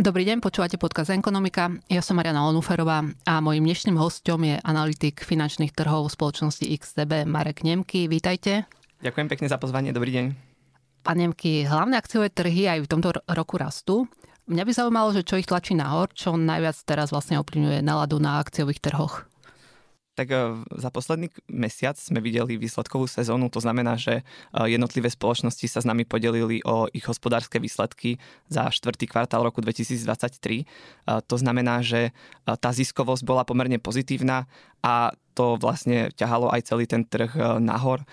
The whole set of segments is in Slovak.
Dobrý deň, počúvate podcast Ekonomika. Ja som Mariana Onuferová a mojím dnešným hostom je analytik finančných trhov spoločnosti XTB Marek Nemky. Vítajte. Ďakujem pekne za pozvanie, dobrý deň. Pán Nemky, hlavné akciové trhy aj v tomto roku rastú. Mňa by zaujímalo, že čo ich tlačí nahor, čo najviac teraz vlastne ovplyvňuje náladu na akciových trhoch tak e, za posledný mesiac sme videli výsledkovú sezónu, to znamená, že e, jednotlivé spoločnosti sa s nami podelili o ich hospodárske výsledky za štvrtý kvartál roku 2023. E, to znamená, že tá ziskovosť bola pomerne pozitívna a to vlastne ťahalo aj celý ten trh e, nahor.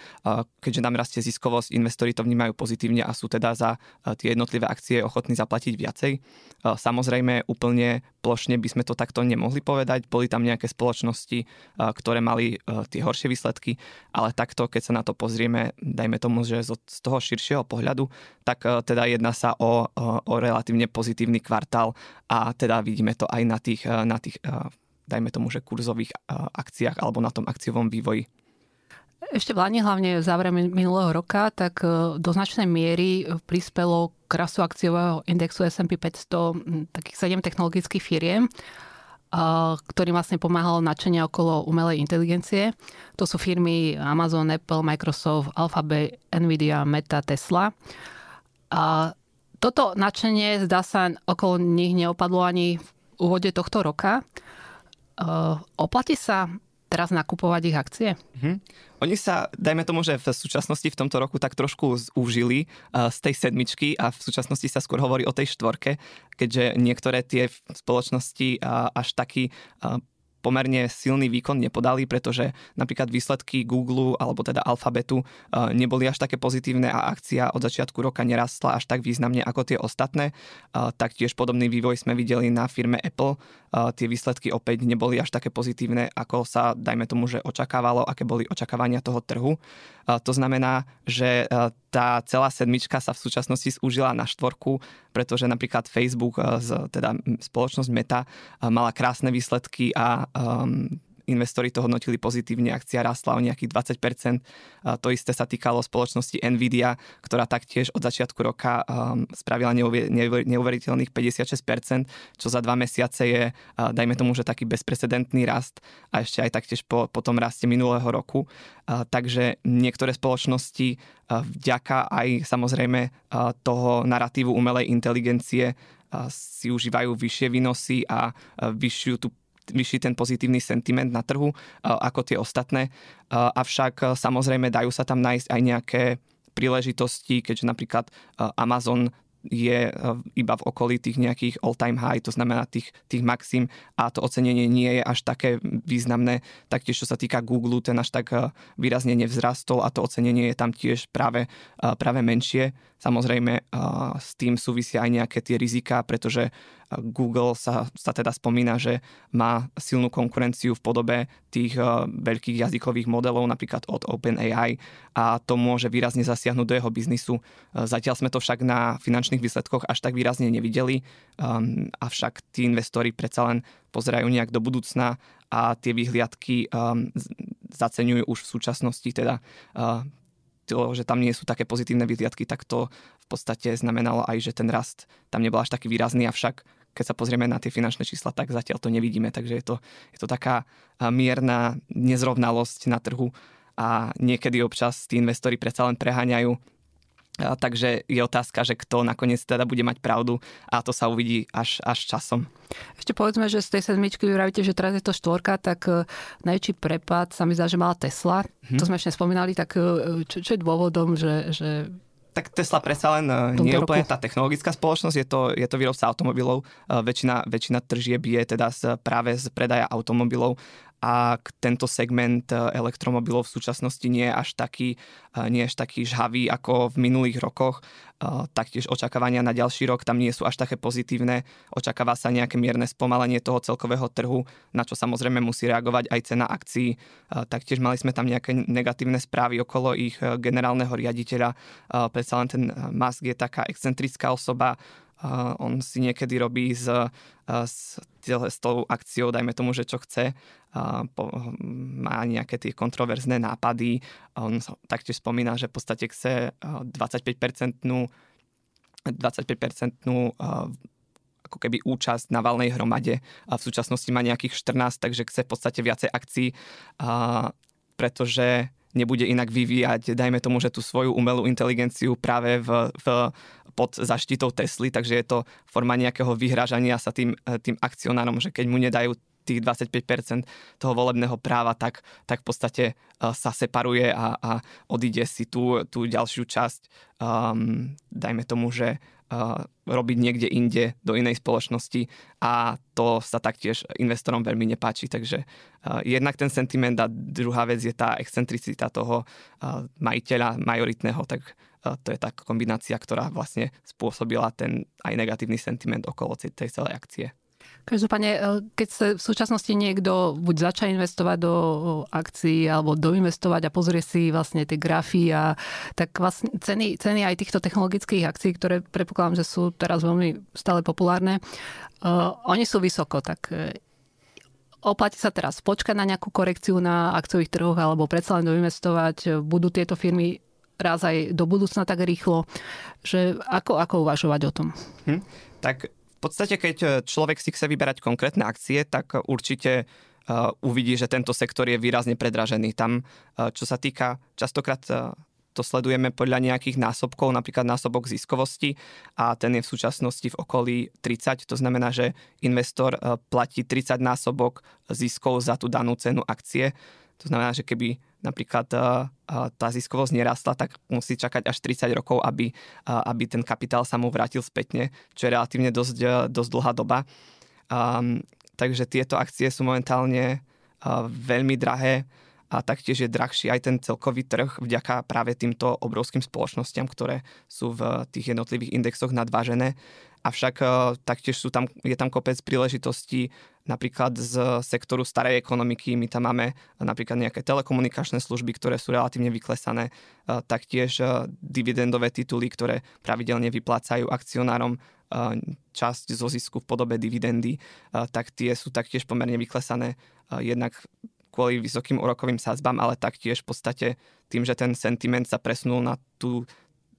Keďže nám rastie ziskovosť, investori to vnímajú pozitívne a sú teda za e, tie jednotlivé akcie ochotní zaplatiť viacej. E, samozrejme, úplne plošne by sme to takto nemohli povedať. Boli tam nejaké spoločnosti, ktoré mali tie horšie výsledky, ale takto, keď sa na to pozrieme, dajme tomu, že z toho širšieho pohľadu, tak teda jedná sa o, o relatívne pozitívny kvartál a teda vidíme to aj na tých, na tých dajme tomu, že kurzových akciách alebo na tom akciovom vývoji. Ešte v Lani, hlavne v závere minulého roka, tak e, do značnej miery prispelo k rastu akciového indexu S&P 500 takých 7 technologických firiem, ktorým vlastne pomáhalo načenie okolo umelej inteligencie. To sú firmy Amazon, Apple, Microsoft, Alphabet, Nvidia, Meta, Tesla. A toto načenie, zdá sa, okolo nich neopadlo ani v úvode tohto roka. Uh, oplatí sa teraz nakupovať ich akcie? Mm-hmm. Oni sa, dajme tomu, že v súčasnosti v tomto roku tak trošku zúžili uh, z tej sedmičky a v súčasnosti sa skôr hovorí o tej štvorke, keďže niektoré tie spoločnosti až taký uh, pomerne silný výkon nepodali, pretože napríklad výsledky Google alebo teda Alphabetu neboli až také pozitívne a akcia od začiatku roka nerastla až tak významne ako tie ostatné. Taktiež podobný vývoj sme videli na firme Apple. Tie výsledky opäť neboli až také pozitívne, ako sa, dajme tomu, že očakávalo, aké boli očakávania toho trhu. To znamená, že tá celá sedmička sa v súčasnosti zúžila na štvorku, pretože napríklad Facebook, teda spoločnosť Meta, mala krásne výsledky a investori to hodnotili pozitívne, akcia rastla o nejakých 20%. A to isté sa týkalo spoločnosti Nvidia, ktorá taktiež od začiatku roka um, spravila neuveriteľných 56%, čo za dva mesiace je, dajme tomu, že taký bezprecedentný rast a ešte aj taktiež po, po tom raste minulého roku. Takže niektoré spoločnosti vďaka aj samozrejme toho narratívu umelej inteligencie si užívajú vyššie výnosy a vyššiu tú vyšší ten pozitívny sentiment na trhu ako tie ostatné. Avšak samozrejme dajú sa tam nájsť aj nejaké príležitosti, keďže napríklad Amazon je iba v okolí tých nejakých all-time high, to znamená tých, tých maxim a to ocenenie nie je až také významné. Taktiež, čo sa týka Google, ten až tak výrazne nevzrastol a to ocenenie je tam tiež práve, práve menšie. Samozrejme, s tým súvisia aj nejaké tie rizika, pretože Google sa, sa teda spomína, že má silnú konkurenciu v podobe tých uh, veľkých jazykových modelov, napríklad od OpenAI. A to môže výrazne zasiahnuť do jeho biznisu. Uh, zatiaľ sme to však na finančných výsledkoch až tak výrazne nevideli, um, avšak tí investori predsa len pozerajú nejak do budúcna a tie vyhliadky um, zaceňujú už v súčasnosti. Teda uh, to, že tam nie sú také pozitívne vyhliadky, tak to v podstate znamenalo aj, že ten rast tam nebol až taký výrazný, avšak keď sa pozrieme na tie finančné čísla, tak zatiaľ to nevidíme. Takže je to, je to taká mierna nezrovnalosť na trhu a niekedy občas tí investori predsa len preháňajú a takže je otázka, že kto nakoniec teda bude mať pravdu a to sa uvidí až, až časom. Ešte povedzme, že z tej sedmičky vypravíte, že teraz je to štvorka, tak e, najväčší prepad sa mi zdá, že mala Tesla. Hmm. To sme ešte spomínali, tak e, čo, čo je dôvodom, že, že tak Tesla predsa len e, nie je úplne tá technologická spoločnosť, je to, je to výrobca automobilov. Väčšina, väčšina tržieb je teda z, práve z predaja automobilov a tento segment e, elektromobilov v súčasnosti nie je až taký, e, nie je až taký žhavý ako v minulých rokoch. E, taktiež očakávania na ďalší rok tam nie sú až také pozitívne. Očakáva sa nejaké mierne spomalenie toho celkového trhu, na čo samozrejme musí reagovať aj cena akcií. Taktiež mali sme tam nejaké negatívne správy okolo ich generálneho riaditeľa. Predsa len ten Musk je taká excentrická osoba, on si niekedy robí s, s, s tou akciou, dajme tomu, že čo chce, po, má nejaké tie kontroverzné nápady. On taktiež spomína, že v podstate chce 25-percentnú 25-percentnú ako keby účasť na valnej hromade. A v súčasnosti má nejakých 14, takže chce v podstate viacej akcií, a, pretože nebude inak vyvíjať, dajme tomu, že tú svoju umelú inteligenciu práve v, v, pod zaštitou Tesly, takže je to forma nejakého vyhrážania sa tým, tým akcionárom, že keď mu nedajú tých 25% toho volebného práva, tak, tak v podstate uh, sa separuje a, a odíde si tú, tú ďalšiu časť, um, dajme tomu, že uh, robiť niekde inde do inej spoločnosti a to sa taktiež investorom veľmi nepáči. Takže uh, jednak ten sentiment a druhá vec je tá excentricita toho uh, majiteľa majoritného, tak to je tá kombinácia, ktorá vlastne spôsobila ten aj negatívny sentiment okolo tej celej akcie. Každopádne, e, keď sa v súčasnosti niekto buď začne investovať do akcií alebo doinvestovať a pozrie si vlastne tie grafy a tak vlastne ceny, ceny aj týchto technologických akcií, ktoré predpokladám, že sú teraz veľmi stále populárne, uh, oni sú vysoko, tak oplatí sa teraz počkať na nejakú korekciu na akciových trhoch alebo predsa len doinvestovať, budú tieto firmy raz aj do budúcna tak rýchlo, že ako, ako uvažovať o tom? Hm, tak v podstate, keď človek si chce vyberať konkrétne akcie, tak určite uh, uvidí, že tento sektor je výrazne predražený. Tam, uh, čo sa týka, častokrát uh, to sledujeme podľa nejakých násobkov, napríklad násobok ziskovosti a ten je v súčasnosti v okolí 30. To znamená, že investor platí 30 násobok ziskov za tú danú cenu akcie. To znamená, že keby napríklad tá ziskovosť nerastla, tak musí čakať až 30 rokov, aby, aby ten kapitál sa mu vrátil spätne, čo je relatívne dosť, dosť dlhá doba. Um, takže tieto akcie sú momentálne uh, veľmi drahé a taktiež je drahší aj ten celkový trh vďaka práve týmto obrovským spoločnostiam, ktoré sú v tých jednotlivých indexoch nadvážené. Avšak uh, taktiež sú tam, je tam kopec príležitostí napríklad z sektoru starej ekonomiky. My tam máme napríklad nejaké telekomunikačné služby, ktoré sú relatívne vyklesané, taktiež dividendové tituly, ktoré pravidelne vyplácajú akcionárom časť zo zisku v podobe dividendy, tak tie sú taktiež pomerne vyklesané jednak kvôli vysokým úrokovým sázbam, ale taktiež v podstate tým, že ten sentiment sa presunul na tú,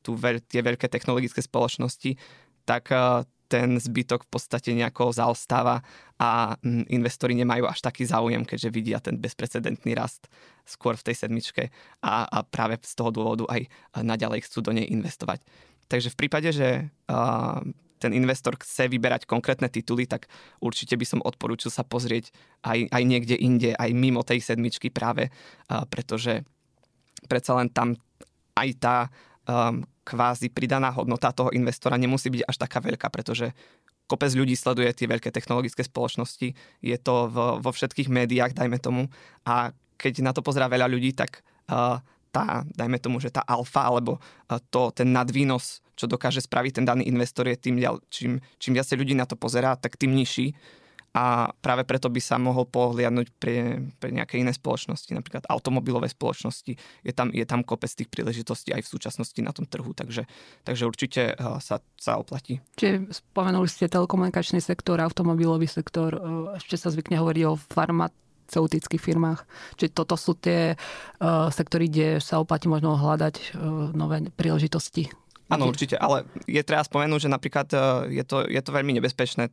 tú tie veľké technologické spoločnosti, tak ten zbytok v podstate nejako zaostáva a mm, investori nemajú až taký záujem, keďže vidia ten bezprecedentný rast skôr v tej sedmičke a, a práve z toho dôvodu aj naďalej chcú do nej investovať. Takže v prípade, že uh, ten investor chce vyberať konkrétne tituly, tak určite by som odporúčil sa pozrieť aj, aj niekde inde, aj mimo tej sedmičky práve, uh, pretože predsa len tam aj tá um, kvázi pridaná hodnota toho investora nemusí byť až taká veľká, pretože kopec ľudí sleduje tie veľké technologické spoločnosti, je to vo, vo všetkých médiách, dajme tomu, a keď na to pozerá veľa ľudí, tak uh, tá, dajme tomu, že tá alfa alebo uh, to, ten nadvýnos, čo dokáže spraviť ten daný investor, je tým, čím, čím viacej ľudí na to pozerá, tak tým nižší a práve preto by sa mohol pohliadnúť pre, pre nejaké iné spoločnosti, napríklad automobilové spoločnosti. Je tam, je tam kopec tých príležitostí aj v súčasnosti na tom trhu, takže, takže určite eh, sa, sa oplatí. Čiže spomenuli ste telekomunikačný sektor, automobilový sektor, eh, ešte sa zvykne hovoriť o farmaceutických firmách. Čiže toto sú tie uh, sektory, kde sa oplatí možno hľadať uh, nové príležitosti. Áno, určite, ale je treba spomenúť, že napríklad uh, je to, je to veľmi nebezpečné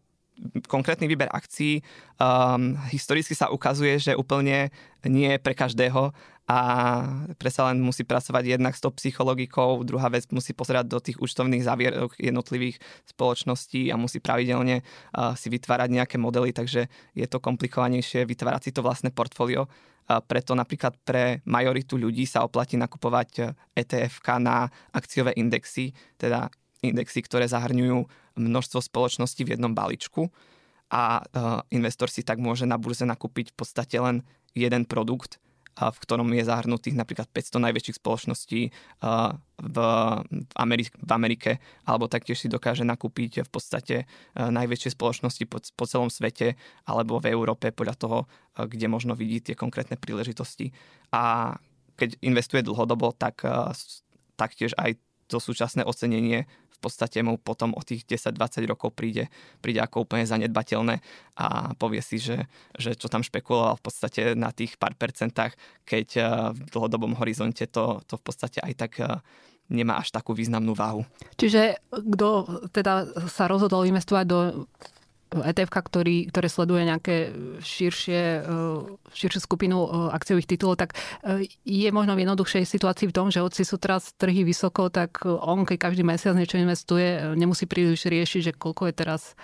konkrétny výber akcií um, historicky sa ukazuje, že úplne nie je pre každého a predsa len musí pracovať jednak s tou psychologikou, druhá vec musí pozerať do tých účtovných zavierok jednotlivých spoločností a musí pravidelne uh, si vytvárať nejaké modely, takže je to komplikovanejšie vytvárať si to vlastné portfólio. Uh, preto napríklad pre majoritu ľudí sa oplatí nakupovať ETF na akciové indexy, teda indexy, ktoré zahrňujú množstvo spoločností v jednom balíčku a uh, investor si tak môže na burze nakúpiť v podstate len jeden produkt, v ktorom je zahrnutých napríklad 500 najväčších spoločností uh, v, v, Ameri- v Amerike, alebo taktiež si dokáže nakúpiť v podstate uh, najväčšie spoločnosti po, po celom svete alebo v Európe podľa toho, kde možno vidí tie konkrétne príležitosti. A keď investuje dlhodobo, tak taktiež aj to súčasné ocenenie podstate mu potom o tých 10-20 rokov príde, príde ako úplne zanedbateľné a povie si, že, že čo tam špekuloval v podstate na tých pár percentách, keď eh, v dlhodobom horizonte to, to v podstate aj tak eh, nemá až takú významnú váhu. Čiže kto teda sa rozhodol investovať do ETF, ktorý, ktoré sleduje nejaké širšie, širšiu skupinu akciových titulov, tak je možno v jednoduchšej situácii v tom, že hoci sú teraz trhy vysoko, tak on, keď každý mesiac niečo investuje, nemusí príliš riešiť, že koľko je teraz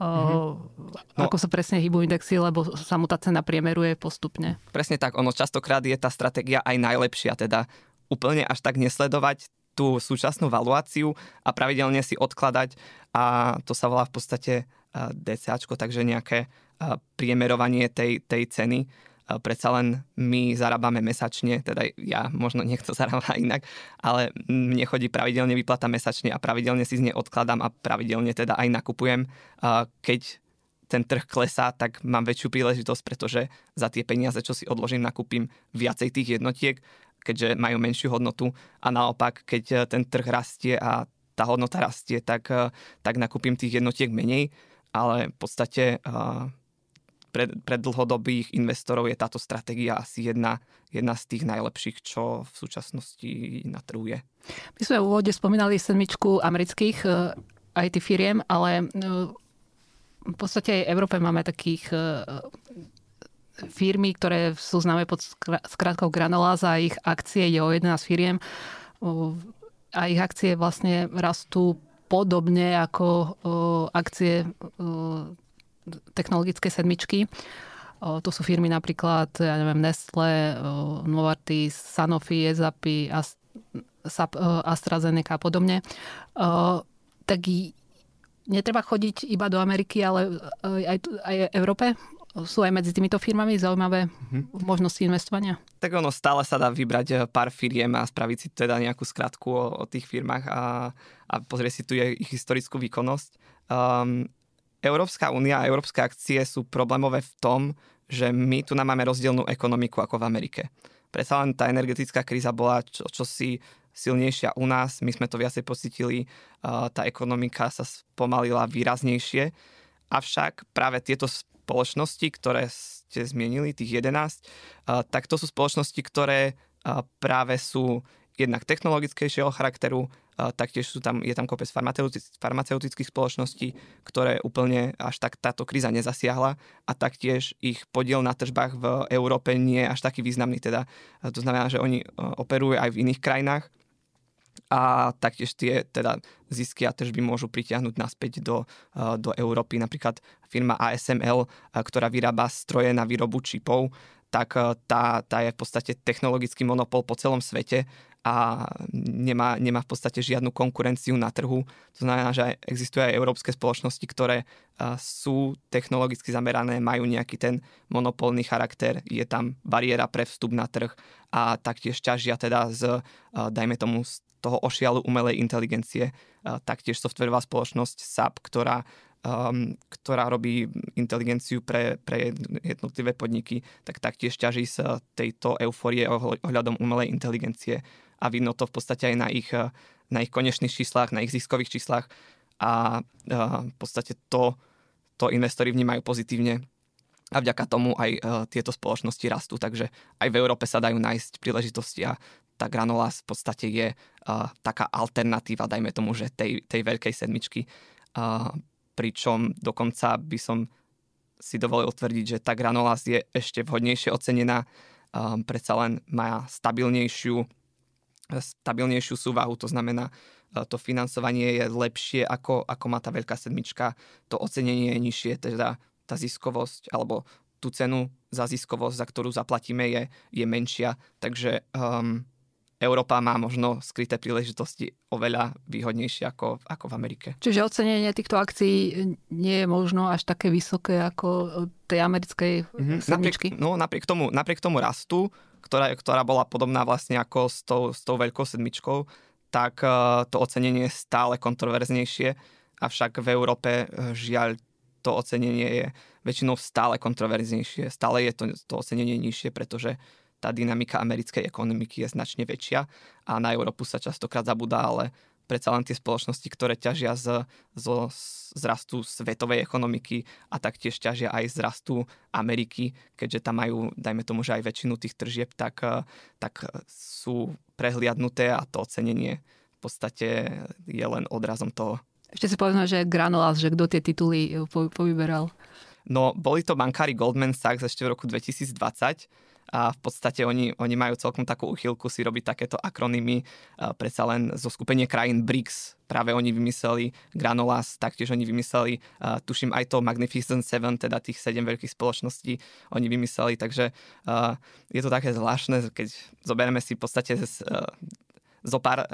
Mm-hmm. No, ako sa presne hýbu indexy, lebo sa mu tá cena priemeruje postupne. Presne tak, ono častokrát je tá stratégia aj najlepšia, teda úplne až tak nesledovať tú súčasnú valuáciu a pravidelne si odkladať a to sa volá v podstate DCAčko, takže nejaké priemerovanie tej, tej ceny. Predsa len my zarábame mesačne, teda ja možno niekto zarába inak, ale mne chodí pravidelne vyplata mesačne a pravidelne si z nej odkladám a pravidelne teda aj nakupujem. Keď ten trh klesá, tak mám väčšiu príležitosť, pretože za tie peniaze, čo si odložím, nakúpim viacej tých jednotiek, keďže majú menšiu hodnotu. A naopak, keď ten trh rastie a tá hodnota rastie, tak, tak nakúpim tých jednotiek menej, ale v podstate pre, pre dlhodobých investorov je táto stratégia asi jedna, jedna z tých najlepších, čo v súčasnosti na trhu je. My sme v úvode spomínali sedmičku amerických uh, IT firiem, ale uh, v podstate aj v Európe máme takých uh, firmy, ktoré sú známe pod skrátkou Granoláza a ich akcie je o 11 firiem a ich akcie vlastne rastú podobne ako akcie technologické sedmičky. To sú firmy napríklad, ja neviem, Nestle, Novartis, Sanofi, Ezapi, AstraZeneca a podobne. Tak netreba chodiť iba do Ameriky, ale aj, aj v Európe. Sú aj medzi týmito firmami zaujímavé mm-hmm. možnosti investovania? Tak ono stále sa dá vybrať eh, pár firiem a spraviť si teda nejakú skratku o, o tých firmách a, a pozrieť si tu ich historickú výkonnosť. Um, Európska únia a európske akcie sú problémové v tom, že my tu nám máme rozdielnú ekonomiku ako v Amerike. Predsa len tá energetická kríza bola čo, čosi silnejšia u nás, my sme to viacej pocitili, tá ekonomika sa spomalila výraznejšie, avšak práve tieto spoločnosti, ktoré ste zmienili, tých 11, tak to sú spoločnosti, ktoré práve sú jednak technologickejšieho charakteru, taktiež sú tam, je tam kopec farmaceutických spoločností, ktoré úplne až tak táto kríza nezasiahla a taktiež ich podiel na tržbách v Európe nie je až taký významný. Teda, to znamená, že oni operujú aj v iných krajinách a taktiež tie teda zisky a tržby môžu pritiahnuť naspäť do, do Európy. Napríklad firma ASML, ktorá vyrába stroje na výrobu čipov, tak tá, tá je v podstate technologický monopol po celom svete a nemá, nemá v podstate žiadnu konkurenciu na trhu. To znamená, že existujú aj európske spoločnosti, ktoré sú technologicky zamerané, majú nejaký ten monopolný charakter, je tam bariéra pre vstup na trh a taktiež ťažia teda z, dajme tomu, z toho ošialu umelej inteligencie. Taktiež softverová spoločnosť SAP, ktorá um, ktorá robí inteligenciu pre, pre jednotlivé podniky, tak taktiež ťaží z tejto euforie ohľadom umelej inteligencie a vidno to v podstate aj na ich, na ich konečných číslach, na ich ziskových číslach a, a v podstate to, to investori vnímajú pozitívne a vďaka tomu aj uh, tieto spoločnosti rastú, takže aj v Európe sa dajú nájsť príležitosti a tá granola v podstate je uh, taká alternatíva, dajme tomu, že tej, tej veľkej sedmičky. Uh, pričom dokonca by som si dovolil tvrdiť, že tá granola je ešte vhodnejšie ocenená, um, predsa len má stabilnejšiu, stabilnejšiu súvahu, to znamená, to financovanie je lepšie ako, ako má tá veľká sedmička, to ocenenie je nižšie, teda tá ziskovosť alebo tú cenu za ziskovosť, za ktorú zaplatíme, je, je menšia, takže um, Európa má možno skryté príležitosti oveľa výhodnejšie ako, ako v Amerike. Čiže ocenenie týchto akcií nie je možno až také vysoké ako tej americkej mm-hmm. napriek, no, napriek, tomu, napriek tomu rastu, ktorá, ktorá bola podobná vlastne ako s tou, s tou veľkou sedmičkou, tak uh, to ocenenie je stále kontroverznejšie, avšak v Európe uh, žiaľ to ocenenie je väčšinou stále kontroverznejšie, stále je to, to ocenenie nižšie, pretože tá dynamika americkej ekonomiky je značne väčšia a na Európu sa častokrát zabúda, ale predsa len tie spoločnosti, ktoré ťažia z, zo zrastu svetovej ekonomiky a taktiež ťažia aj z rastu Ameriky, keďže tam majú, dajme tomu, že aj väčšinu tých tržieb, tak, tak sú prehliadnuté a to ocenenie v podstate je len odrazom toho. Ešte si povedzme, že Granulas, že kto tie tituly povyberal? No, boli to bankári Goldman Sachs ešte v roku 2020 a v podstate oni, oni majú celkom takú uchylku si robiť takéto akronymy. Predsa len zo skupenie krajín BRICS práve oni vymysleli Granulas, taktiež oni vymysleli, uh, tuším aj to Magnificent Seven, teda tých sedem veľkých spoločností oni vymysleli, takže uh, je to také zvláštne, keď zoberieme si v podstate z, zo pár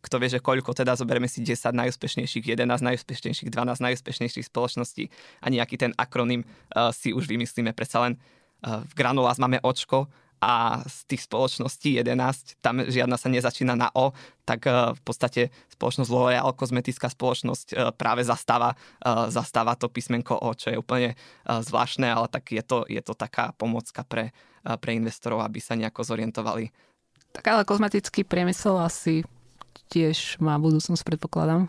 kto vie, že koľko, teda zoberieme si 10 najúspešnejších, 11 najúspešnejších, 12 najúspešnejších spoločností a nejaký ten akronym uh, si už vymyslíme. Predsa len v Granulas máme očko a z tých spoločností 11, tam žiadna sa nezačína na O, tak uh, v podstate spoločnosť L'Oreal, kozmetická spoločnosť, uh, práve zastáva, zastáva to písmenko O, čo je úplne zvláštne, ale tak je to, je to taká pomocka pre, pre investorov, aby sa nejako zorientovali. Tak ale kozmetický priemysel asi tiež má budúcnosť, predpokladám.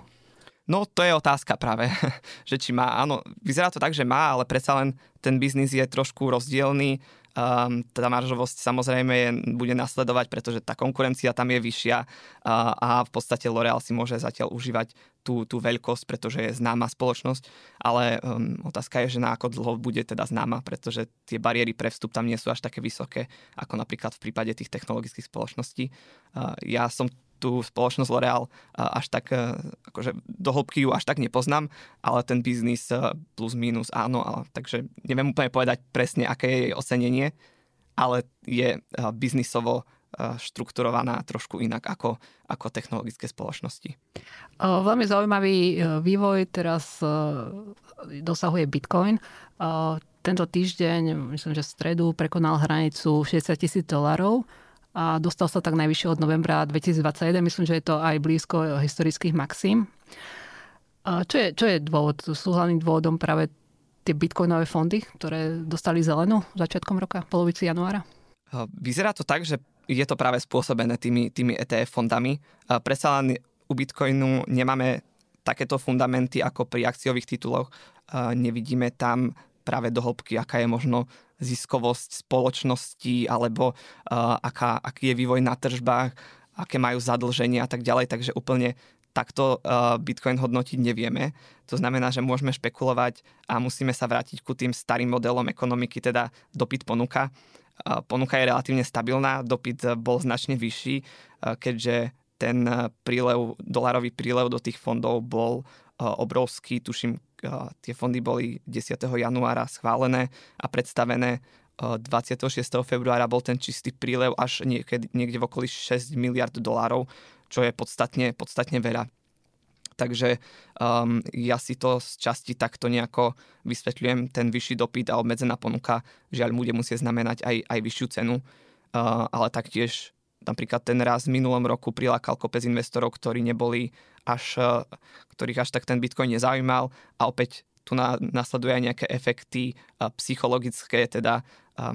No to je otázka práve, že či má, áno, vyzerá to tak, že má, ale predsa len ten biznis je trošku rozdielný. Um, tá maržovosť samozrejme je, bude nasledovať, pretože tá konkurencia tam je vyššia uh, a v podstate L'Oreal si môže zatiaľ užívať tú, tú veľkosť, pretože je známa spoločnosť, ale um, otázka je, že na ako dlho bude teda známa, pretože tie bariéry pre vstup tam nie sú až také vysoké, ako napríklad v prípade tých technologických spoločností. Uh, ja som tú spoločnosť L'Oreal až tak, e, akože do hĺbky ju až tak nepoznám, ale ten biznis e, plus minus áno, ale, takže neviem úplne povedať presne, aké je jej ocenenie, ale je e, biznisovo štrukturovaná trošku inak ako, ako technologické spoločnosti. Veľmi zaujímavý vývoj teraz dosahuje Bitcoin. Tento týždeň, myslím, že v stredu prekonal hranicu 60 tisíc dolarov a dostal sa tak najvyššie od novembra 2021. Myslím, že je to aj blízko historických maxim. Čo je, čo je dôvod? Sú hlavným dôvodom práve tie bitcoinové fondy, ktoré dostali zelenú začiatkom roka, polovici januára? Vyzerá to tak, že je to práve spôsobené tými, tými ETF fondami. Predsa len u Bitcoinu nemáme takéto fundamenty ako pri akciových tituloch. Nevidíme tam práve do hĺbky, aká je možno ziskovosť spoločnosti alebo uh, aká, aký je vývoj na tržbách, aké majú zadlženia a tak ďalej, takže úplne takto uh, Bitcoin hodnotiť nevieme. To znamená, že môžeme špekulovať a musíme sa vrátiť ku tým starým modelom ekonomiky, teda dopyt ponuka. Uh, ponuka je relatívne stabilná, dopyt bol značne vyšší, keďže ten prílev, dolarový prílev do tých fondov bol obrovský, tuším tie fondy boli 10. januára schválené a predstavené 26. februára bol ten čistý prílev až niekde, niekde v okolí 6 miliard dolárov, čo je podstatne, podstatne veľa. Takže um, ja si to z časti takto nejako vysvetľujem. Ten vyšší dopyt a obmedzená ponuka žiaľ bude musieť znamenať aj, aj vyššiu cenu, uh, ale taktiež napríklad ten raz v minulom roku prilákal kopec investorov, ktorí neboli až, e, ktorých až tak ten Bitcoin nezaujímal a opäť tu na, nasleduje aj nejaké efekty psychologické, teda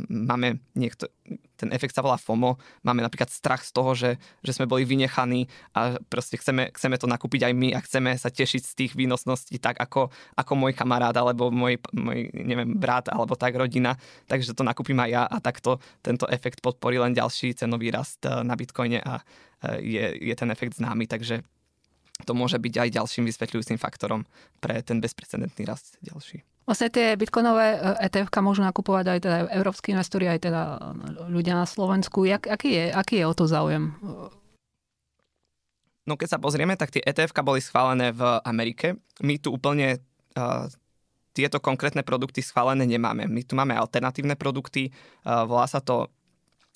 máme niekto, ten efekt sa volá FOMO, máme napríklad strach z toho, že, že sme boli vynechaní a proste chceme, chceme to nakúpiť aj my a chceme sa tešiť z tých výnosností tak ako, ako môj kamarát alebo môj, môj neviem, brat alebo tak rodina, takže to nakúpim aj ja a takto tento efekt podporí len ďalší cenový rast na Bitcoine a je, je ten efekt známy, takže to môže byť aj ďalším vysvetľujúcim faktorom pre ten bezprecedentný rast ďalší. Vlastne tie bitcoinové ETF môžu nakupovať aj teda európsky investori, aj teda ľudia na Slovensku. Jak, aký, je, aký je o to záujem? No keď sa pozrieme, tak tie ETF boli schválené v Amerike. My tu úplne uh, tieto konkrétne produkty schválené nemáme. My tu máme alternatívne produkty, uh, volá sa to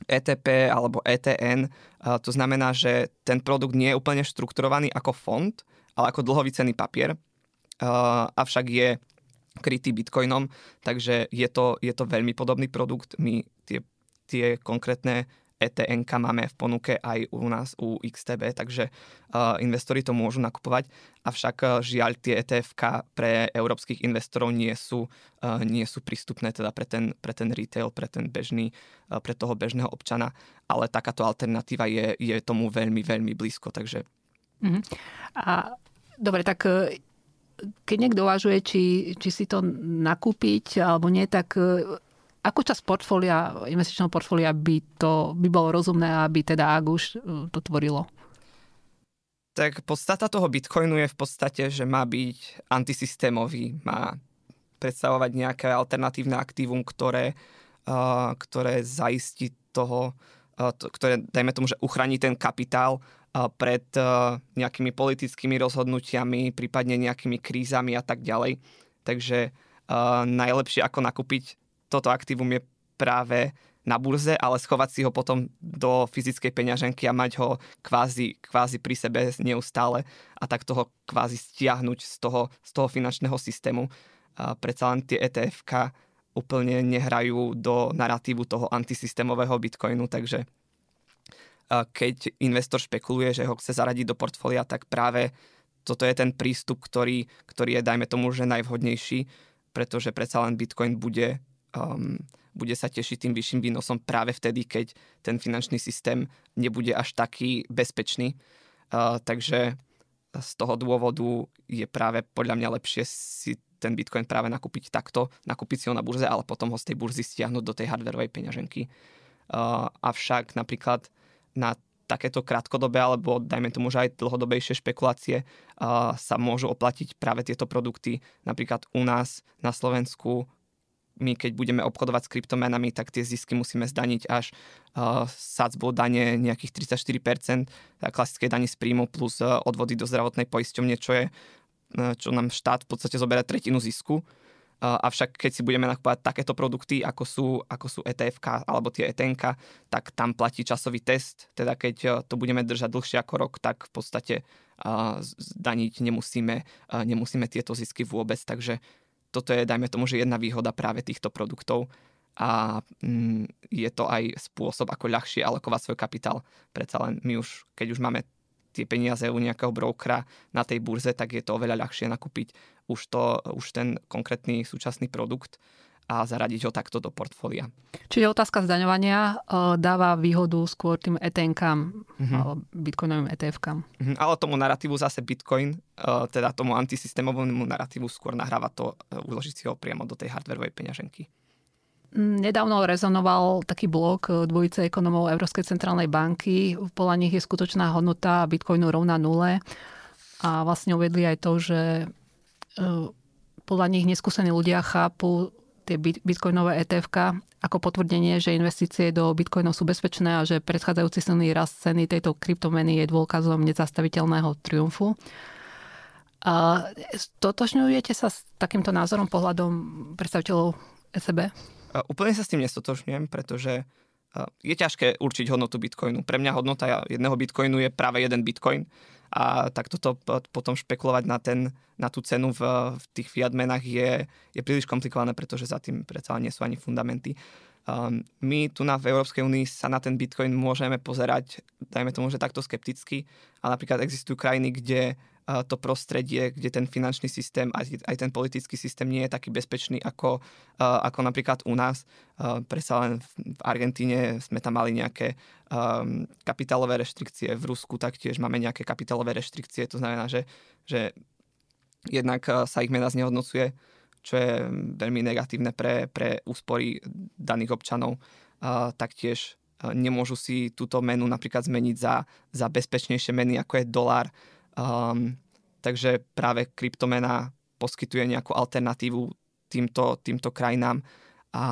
ETP alebo ETN. To znamená, že ten produkt nie je úplne štrukturovaný ako fond, ale ako dlhový cenný papier. Avšak je krytý bitcoinom, takže je to, je to veľmi podobný produkt. My tie, tie konkrétne ETN máme v ponuke aj u nás u XTB, takže uh, investori to môžu nakupovať, avšak uh, žiaľ tie ETF pre európskych investorov nie sú, uh, nie sú prístupné teda pre ten, pre ten retail, pre ten bežný, uh, pre toho bežného občana, ale takáto alternatíva je, je tomu veľmi, veľmi blízko, takže Uh-huh. A dobre, tak keď niekto uvažuje, či, či si to nakúpiť alebo nie, tak akú časť portfólia, investičného portfólia by to by bolo rozumné, aby teda ak už to tvorilo? Tak podstata toho Bitcoinu je v podstate, že má byť antisystémový, má predstavovať nejaké alternatívne aktívum, ktoré, uh, ktoré zaistí toho, uh, to, ktoré, dajme tomu, že uchráni ten kapitál uh, pred uh, nejakými politickými rozhodnutiami, prípadne nejakými krízami a tak ďalej. Takže uh, najlepšie ako nakúpiť toto aktívum je práve na burze, ale schovať si ho potom do fyzickej peňaženky a mať ho kvázi, kvázi pri sebe neustále a tak toho kvázi stiahnuť z toho, z toho finančného systému. Predsa len tie etf úplne nehrajú do narratívu toho antisystémového bitcoinu, takže keď investor špekuluje, že ho chce zaradiť do portfólia, tak práve toto je ten prístup, ktorý, ktorý je, dajme tomu, že najvhodnejší, pretože predsa len bitcoin bude, um, bude sa tešiť tým vyšším výnosom práve vtedy, keď ten finančný systém nebude až taký bezpečný. Uh, takže z toho dôvodu je práve podľa mňa lepšie si ten Bitcoin práve nakúpiť takto, nakúpiť si ho na burze, ale potom ho z tej burzy stiahnuť do tej hardwareovej peňaženky. Uh, avšak napríklad na takéto krátkodobé alebo dajme tomu, že aj dlhodobejšie špekulácie uh, sa môžu oplatiť práve tieto produkty. Napríklad u nás na Slovensku my keď budeme obchodovať s kryptomenami, tak tie zisky musíme zdaniť až uh, sadzbou dane nejakých 34%, klasické dane z príjmu plus uh, odvody do zdravotnej poisťovne, čo je E, čo nám štát v podstate zoberie tretinu zisku. E, avšak keď si budeme nakupovať takéto produkty, ako sú, ako sú etf alebo tie ETNK, tak tam platí časový test. Teda keď e, to budeme držať dlhšie ako rok, tak v podstate zdaniť nemusíme, nemusíme tieto zisky vôbec. Takže toto je, dajme tomu, že jedna výhoda práve týchto produktov a mm, je to aj spôsob, ako ľahšie alokovať svoj kapitál. Predsa len my už, keď už máme tie peniaze u nejakého brokera na tej burze, tak je to oveľa ľahšie nakúpiť už, to, už ten konkrétny súčasný produkt a zaradiť ho takto do portfólia. Čiže otázka zdaňovania e, dáva výhodu skôr tým ETN-kám, mm-hmm. bitcoinovým ETF-kám. Mm-hmm, ale tomu narratívu zase bitcoin, e, teda tomu antisystémovému narratívu skôr nahráva to e, uložiť si ho priamo do tej hardwareovej peňaženky. Nedávno rezonoval taký blok dvojice ekonomov Európskej centrálnej banky. Podľa nich je skutočná hodnota Bitcoinu rovná nule. A vlastne uvedli aj to, že podľa nich neskúsení ľudia chápu tie bitcoinové etf ako potvrdenie, že investície do bitcoinov sú bezpečné a že predchádzajúci silný rast ceny tejto kryptomeny je dôkazom nezastaviteľného triumfu. A stotožňujete sa s takýmto názorom, pohľadom predstaviteľov ECB? Úplne sa s tým nestotožňujem, pretože je ťažké určiť hodnotu bitcoinu. Pre mňa hodnota jedného bitcoinu je práve jeden bitcoin a tak toto potom špekulovať na, ten, na tú cenu v, v tých fiat menách je, je príliš komplikované, pretože za tým predsa nie sú ani fundamenty. Um, my tu na v Európskej únii sa na ten bitcoin môžeme pozerať, dajme tomu, že takto skepticky, ale napríklad existujú krajiny, kde to prostredie, kde ten finančný systém, aj, aj ten politický systém nie je taký bezpečný ako, ako napríklad u nás. Presa len v Argentíne sme tam mali nejaké kapitálové reštrikcie, v Rusku taktiež máme nejaké kapitálové reštrikcie, to znamená, že, že jednak sa ich mena znehodnocuje, čo je veľmi negatívne pre, pre úspory daných občanov. Taktiež nemôžu si túto menu napríklad zmeniť za, za bezpečnejšie meny, ako je dolár, Um, takže práve kryptomena poskytuje nejakú alternatívu týmto, týmto krajinám a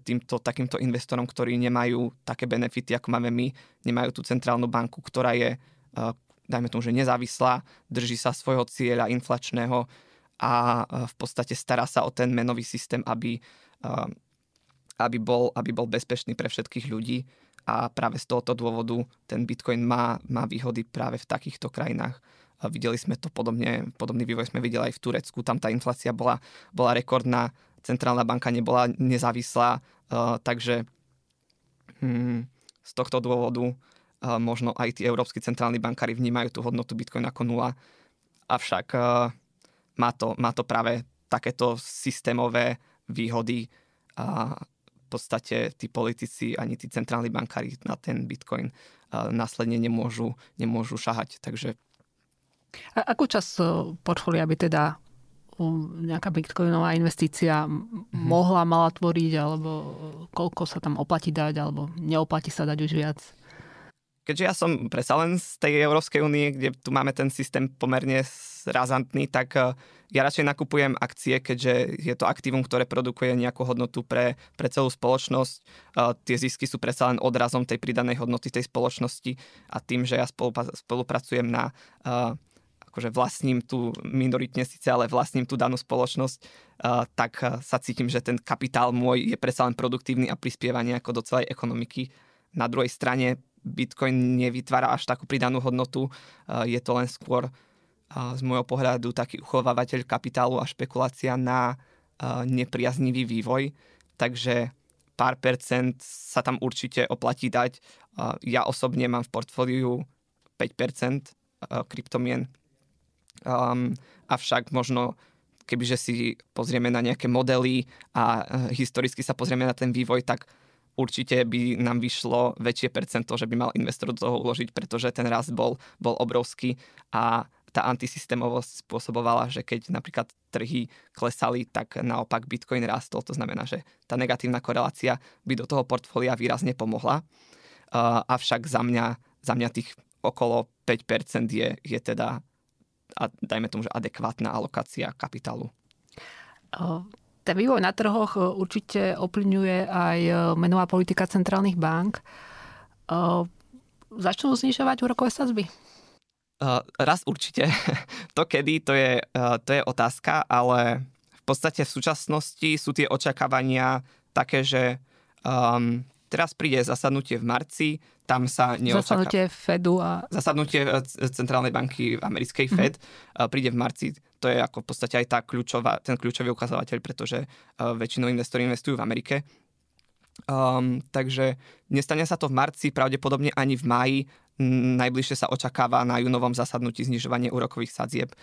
týmto takýmto investorom, ktorí nemajú také benefity, ako máme my, nemajú tú centrálnu banku, ktorá je, uh, dajme tomu, že nezávislá, drží sa svojho cieľa inflačného a uh, v podstate stará sa o ten menový systém, aby, aby, bol, aby bol bezpečný pre všetkých ľudí a práve z tohoto dôvodu ten Bitcoin má, má výhody práve v takýchto krajinách. A videli sme to podobne, podobný vývoj sme videli aj v Turecku, tam tá inflácia bola, bola rekordná, centrálna banka nebola nezávislá, uh, takže hmm, z tohto dôvodu uh, možno aj tí európsky centrálni bankári vnímajú tú hodnotu Bitcoin ako nula, avšak uh, má, to, má to práve takéto systémové výhody a podstate tí politici ani tí centrálni bankári na ten bitcoin následne nemôžu, nemôžu šahať. Takže A akú časť portfólia by teda nejaká bitcoinová investícia mm-hmm. mohla, mala tvoriť, alebo koľko sa tam oplatí dať, alebo neoplatí sa dať už viac? Keďže ja som predsa len z tej Európskej únie, kde tu máme ten systém pomerne razantný, tak e, ja radšej nakupujem akcie, keďže je to aktívum, ktoré produkuje nejakú hodnotu pre, pre celú spoločnosť. Uh, tie zisky sú predsa len odrazom tej pridanej hodnoty tej spoločnosti a tým, že ja spolupracujem na uh, akože vlastním tú minoritne síce, ale vlastním tú danú spoločnosť, tak sa cítim, že ten kapitál môj je predsa len produktívny a prispieva nejako do celej ekonomiky. Na druhej strane Bitcoin nevytvára až takú pridanú hodnotu, uh, je to len skôr uh, z môjho pohľadu taký uchovávateľ kapitálu a špekulácia na uh, nepriaznivý vývoj, takže pár percent sa tam určite oplatí dať. Ja osobne mám v portfóliu 5% kryptomien. Um, avšak možno kebyže si pozrieme na nejaké modely a historicky sa pozrieme na ten vývoj, tak určite by nám vyšlo väčšie percento, že by mal investor do toho uložiť, pretože ten rast bol, bol obrovský a tá antisystémovosť spôsobovala, že keď napríklad trhy klesali, tak naopak Bitcoin rastol. To znamená, že tá negatívna korelácia by do toho portfólia výrazne pomohla. Uh, avšak za mňa, za mňa tých okolo 5% je, je teda a dajme tomu, že adekvátna alokácia kapitálu. Ten vývoj na trhoch určite ovplyvňuje aj menová politika centrálnych bank. Začnú znižovať úrokové sadzby? Raz určite. To kedy, to je, to je otázka, ale v podstate v súčasnosti sú tie očakávania také, že um, teraz príde zasadnutie v marci, tam sa neočaká... Zasadnutie Fedu a... Zasadnutie e, Centrálnej banky americkej mhm. Fed mm-hmm. príde v marci. To je ako v podstate aj tá kľúčová, ten kľúčový ukazovateľ, pretože uh, väčšinou investori investujú v Amerike. Um, takže nestane sa to v marci, pravdepodobne ani v máji. Najbližšie sa očakáva na júnovom zasadnutí znižovanie úrokových sadzieb.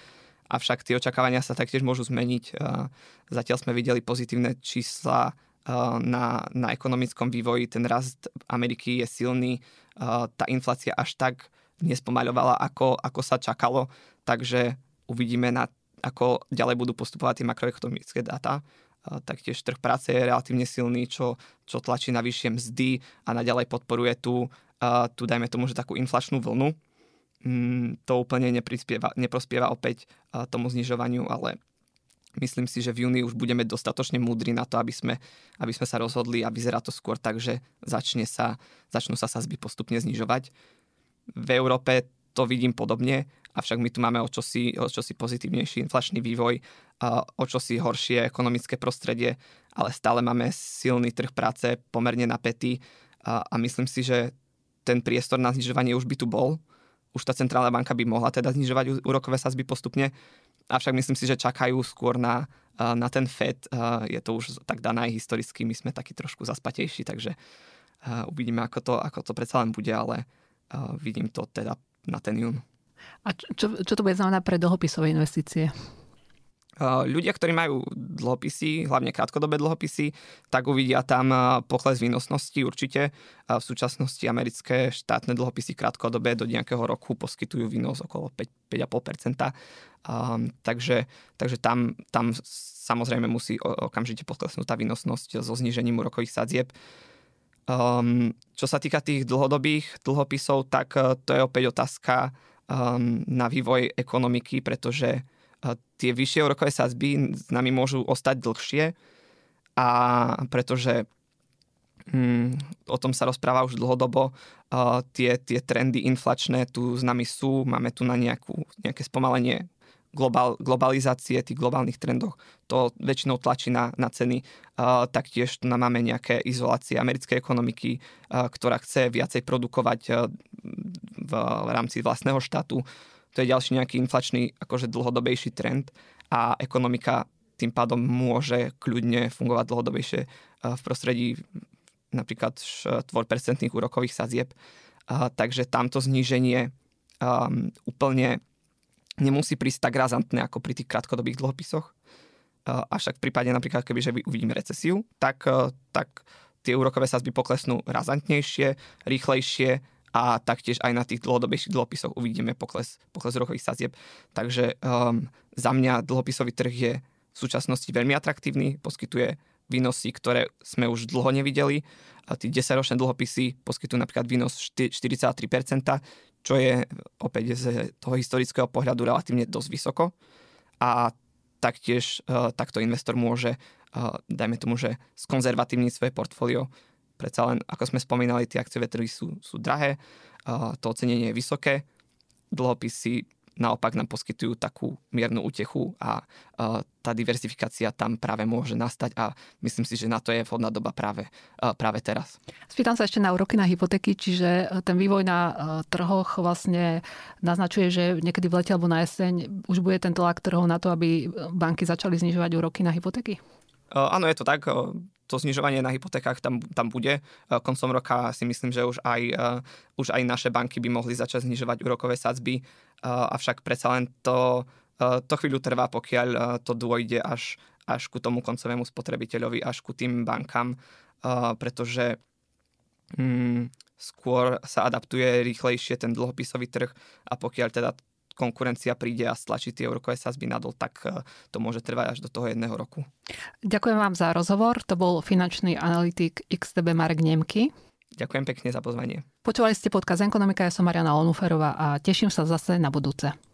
Avšak tie očakávania sa taktiež môžu zmeniť. Uh, zatiaľ sme videli pozitívne čísla na, na ekonomickom vývoji. Ten rast Ameriky je silný, tá inflácia až tak nespomaľovala, ako, ako sa čakalo, takže uvidíme, na, ako ďalej budú postupovať tie makroekonomické dáta. Taktiež trh práce je relatívne silný, čo, čo tlačí na vyššie mzdy a naďalej podporuje tú, tú dajme tomu, že takú inflačnú vlnu. Mm, to úplne neprospieva opäť tomu znižovaniu, ale myslím si, že v júni už budeme dostatočne múdri na to, aby sme, aby sme sa rozhodli a vyzerá to skôr tak, že začne sa, začnú sa sazby postupne znižovať. V Európe to vidím podobne, avšak my tu máme o čosi, o čosi pozitívnejší inflačný vývoj, o čosi horšie ekonomické prostredie, ale stále máme silný trh práce, pomerne napätý a, a myslím si, že ten priestor na znižovanie už by tu bol. Už tá centrálna banka by mohla teda znižovať úrokové sazby postupne, avšak myslím si, že čakajú skôr na, na ten FED. Je to už tak dané aj historicky, my sme takí trošku zaspatejší, takže uvidíme, ako to, ako to predsa len bude, ale vidím to teda na ten jún. A čo, čo to bude znamená pre dlhopisové investície? Ľudia, ktorí majú dlhopisy, hlavne krátkodobé dlhopisy, tak uvidia tam pokles výnosnosti určite. V súčasnosti americké štátne dlhopisy krátkodobé do nejakého roku poskytujú výnos okolo 5,5%. Um, takže takže tam, tam samozrejme musí okamžite poklesnúť tá výnosnosť so znižením úrokových sadzieb. Čo sa týka tých dlhodobých dlhopisov, tak to je opäť otázka um, na vývoj ekonomiky, pretože tie vyššie úrokové sadzby s nami môžu ostať dlhšie a pretože hm, o tom sa rozpráva už dlhodobo, uh, tie, tie trendy inflačné tu s nami sú, máme tu na nejakú, nejaké spomalenie global, globalizácie, tých globálnych trendoch, to väčšinou tlačí na, na ceny. Uh, taktiež tu máme nejaké izolácie americkej ekonomiky, uh, ktorá chce viacej produkovať uh, v, v rámci vlastného štátu to je ďalší nejaký inflačný, akože dlhodobejší trend a ekonomika tým pádom môže kľudne fungovať dlhodobejšie eh, v prostredí napríklad 4% úrokových sazieb. Takže tamto zníženie um, úplne nemusí prísť tak razantné ako pri tých krátkodobých dlhopisoch. Uh, avšak v prípade napríklad, keby že uvidíme recesiu, tak, tak tie úrokové sazby poklesnú razantnejšie, rýchlejšie a taktiež aj na tých dlhodobejších dlhopisoch uvidíme pokles, pokles rokových sazieb. Takže um, za mňa dlhopisový trh je v súčasnosti veľmi atraktívny, poskytuje výnosy, ktoré sme už dlho nevideli. A tí 10-ročné dlhopisy poskytujú napríklad výnos 43%, čo je opäť z toho historického pohľadu relatívne dosť vysoko. A taktiež uh, takto investor môže, uh, dajme tomu, že skonzervatívniť svoje portfólio Predsa len, ako sme spomínali, tie akciové trhy sú, sú drahé, to ocenenie je vysoké, dlhopisy naopak nám poskytujú takú miernu útechu a tá diversifikácia tam práve môže nastať a myslím si, že na to je vhodná doba práve, práve teraz. Spýtam sa ešte na úroky na hypotéky, čiže ten vývoj na trhoch vlastne naznačuje, že niekedy v lete alebo na jeseň už bude tento tlak trhov na to, aby banky začali znižovať úroky na hypotéky? Áno, je to tak to znižovanie na hypotékach tam, tam bude. E, koncom roka si myslím, že už aj, e, už aj naše banky by mohli začať znižovať úrokové sadzby, e, avšak predsa len to, to chvíľu trvá, pokiaľ to dôjde až, až ku tomu koncovému spotrebiteľovi, až ku tým bankám, pretože hmm, skôr sa adaptuje rýchlejšie ten dlhopisový trh a pokiaľ teda konkurencia príde a stlačí tie úrokové sazby nadol, tak eh, to môže trvať až do toho jedného roku. Ďakujem vám za rozhovor. To bol finančný analytik XTB Marek Nemky. Ďakujem pekne za pozvanie. Počúvali ste podcast Ekonomika, ja som Mariana Onuferová a teším sa zase na budúce.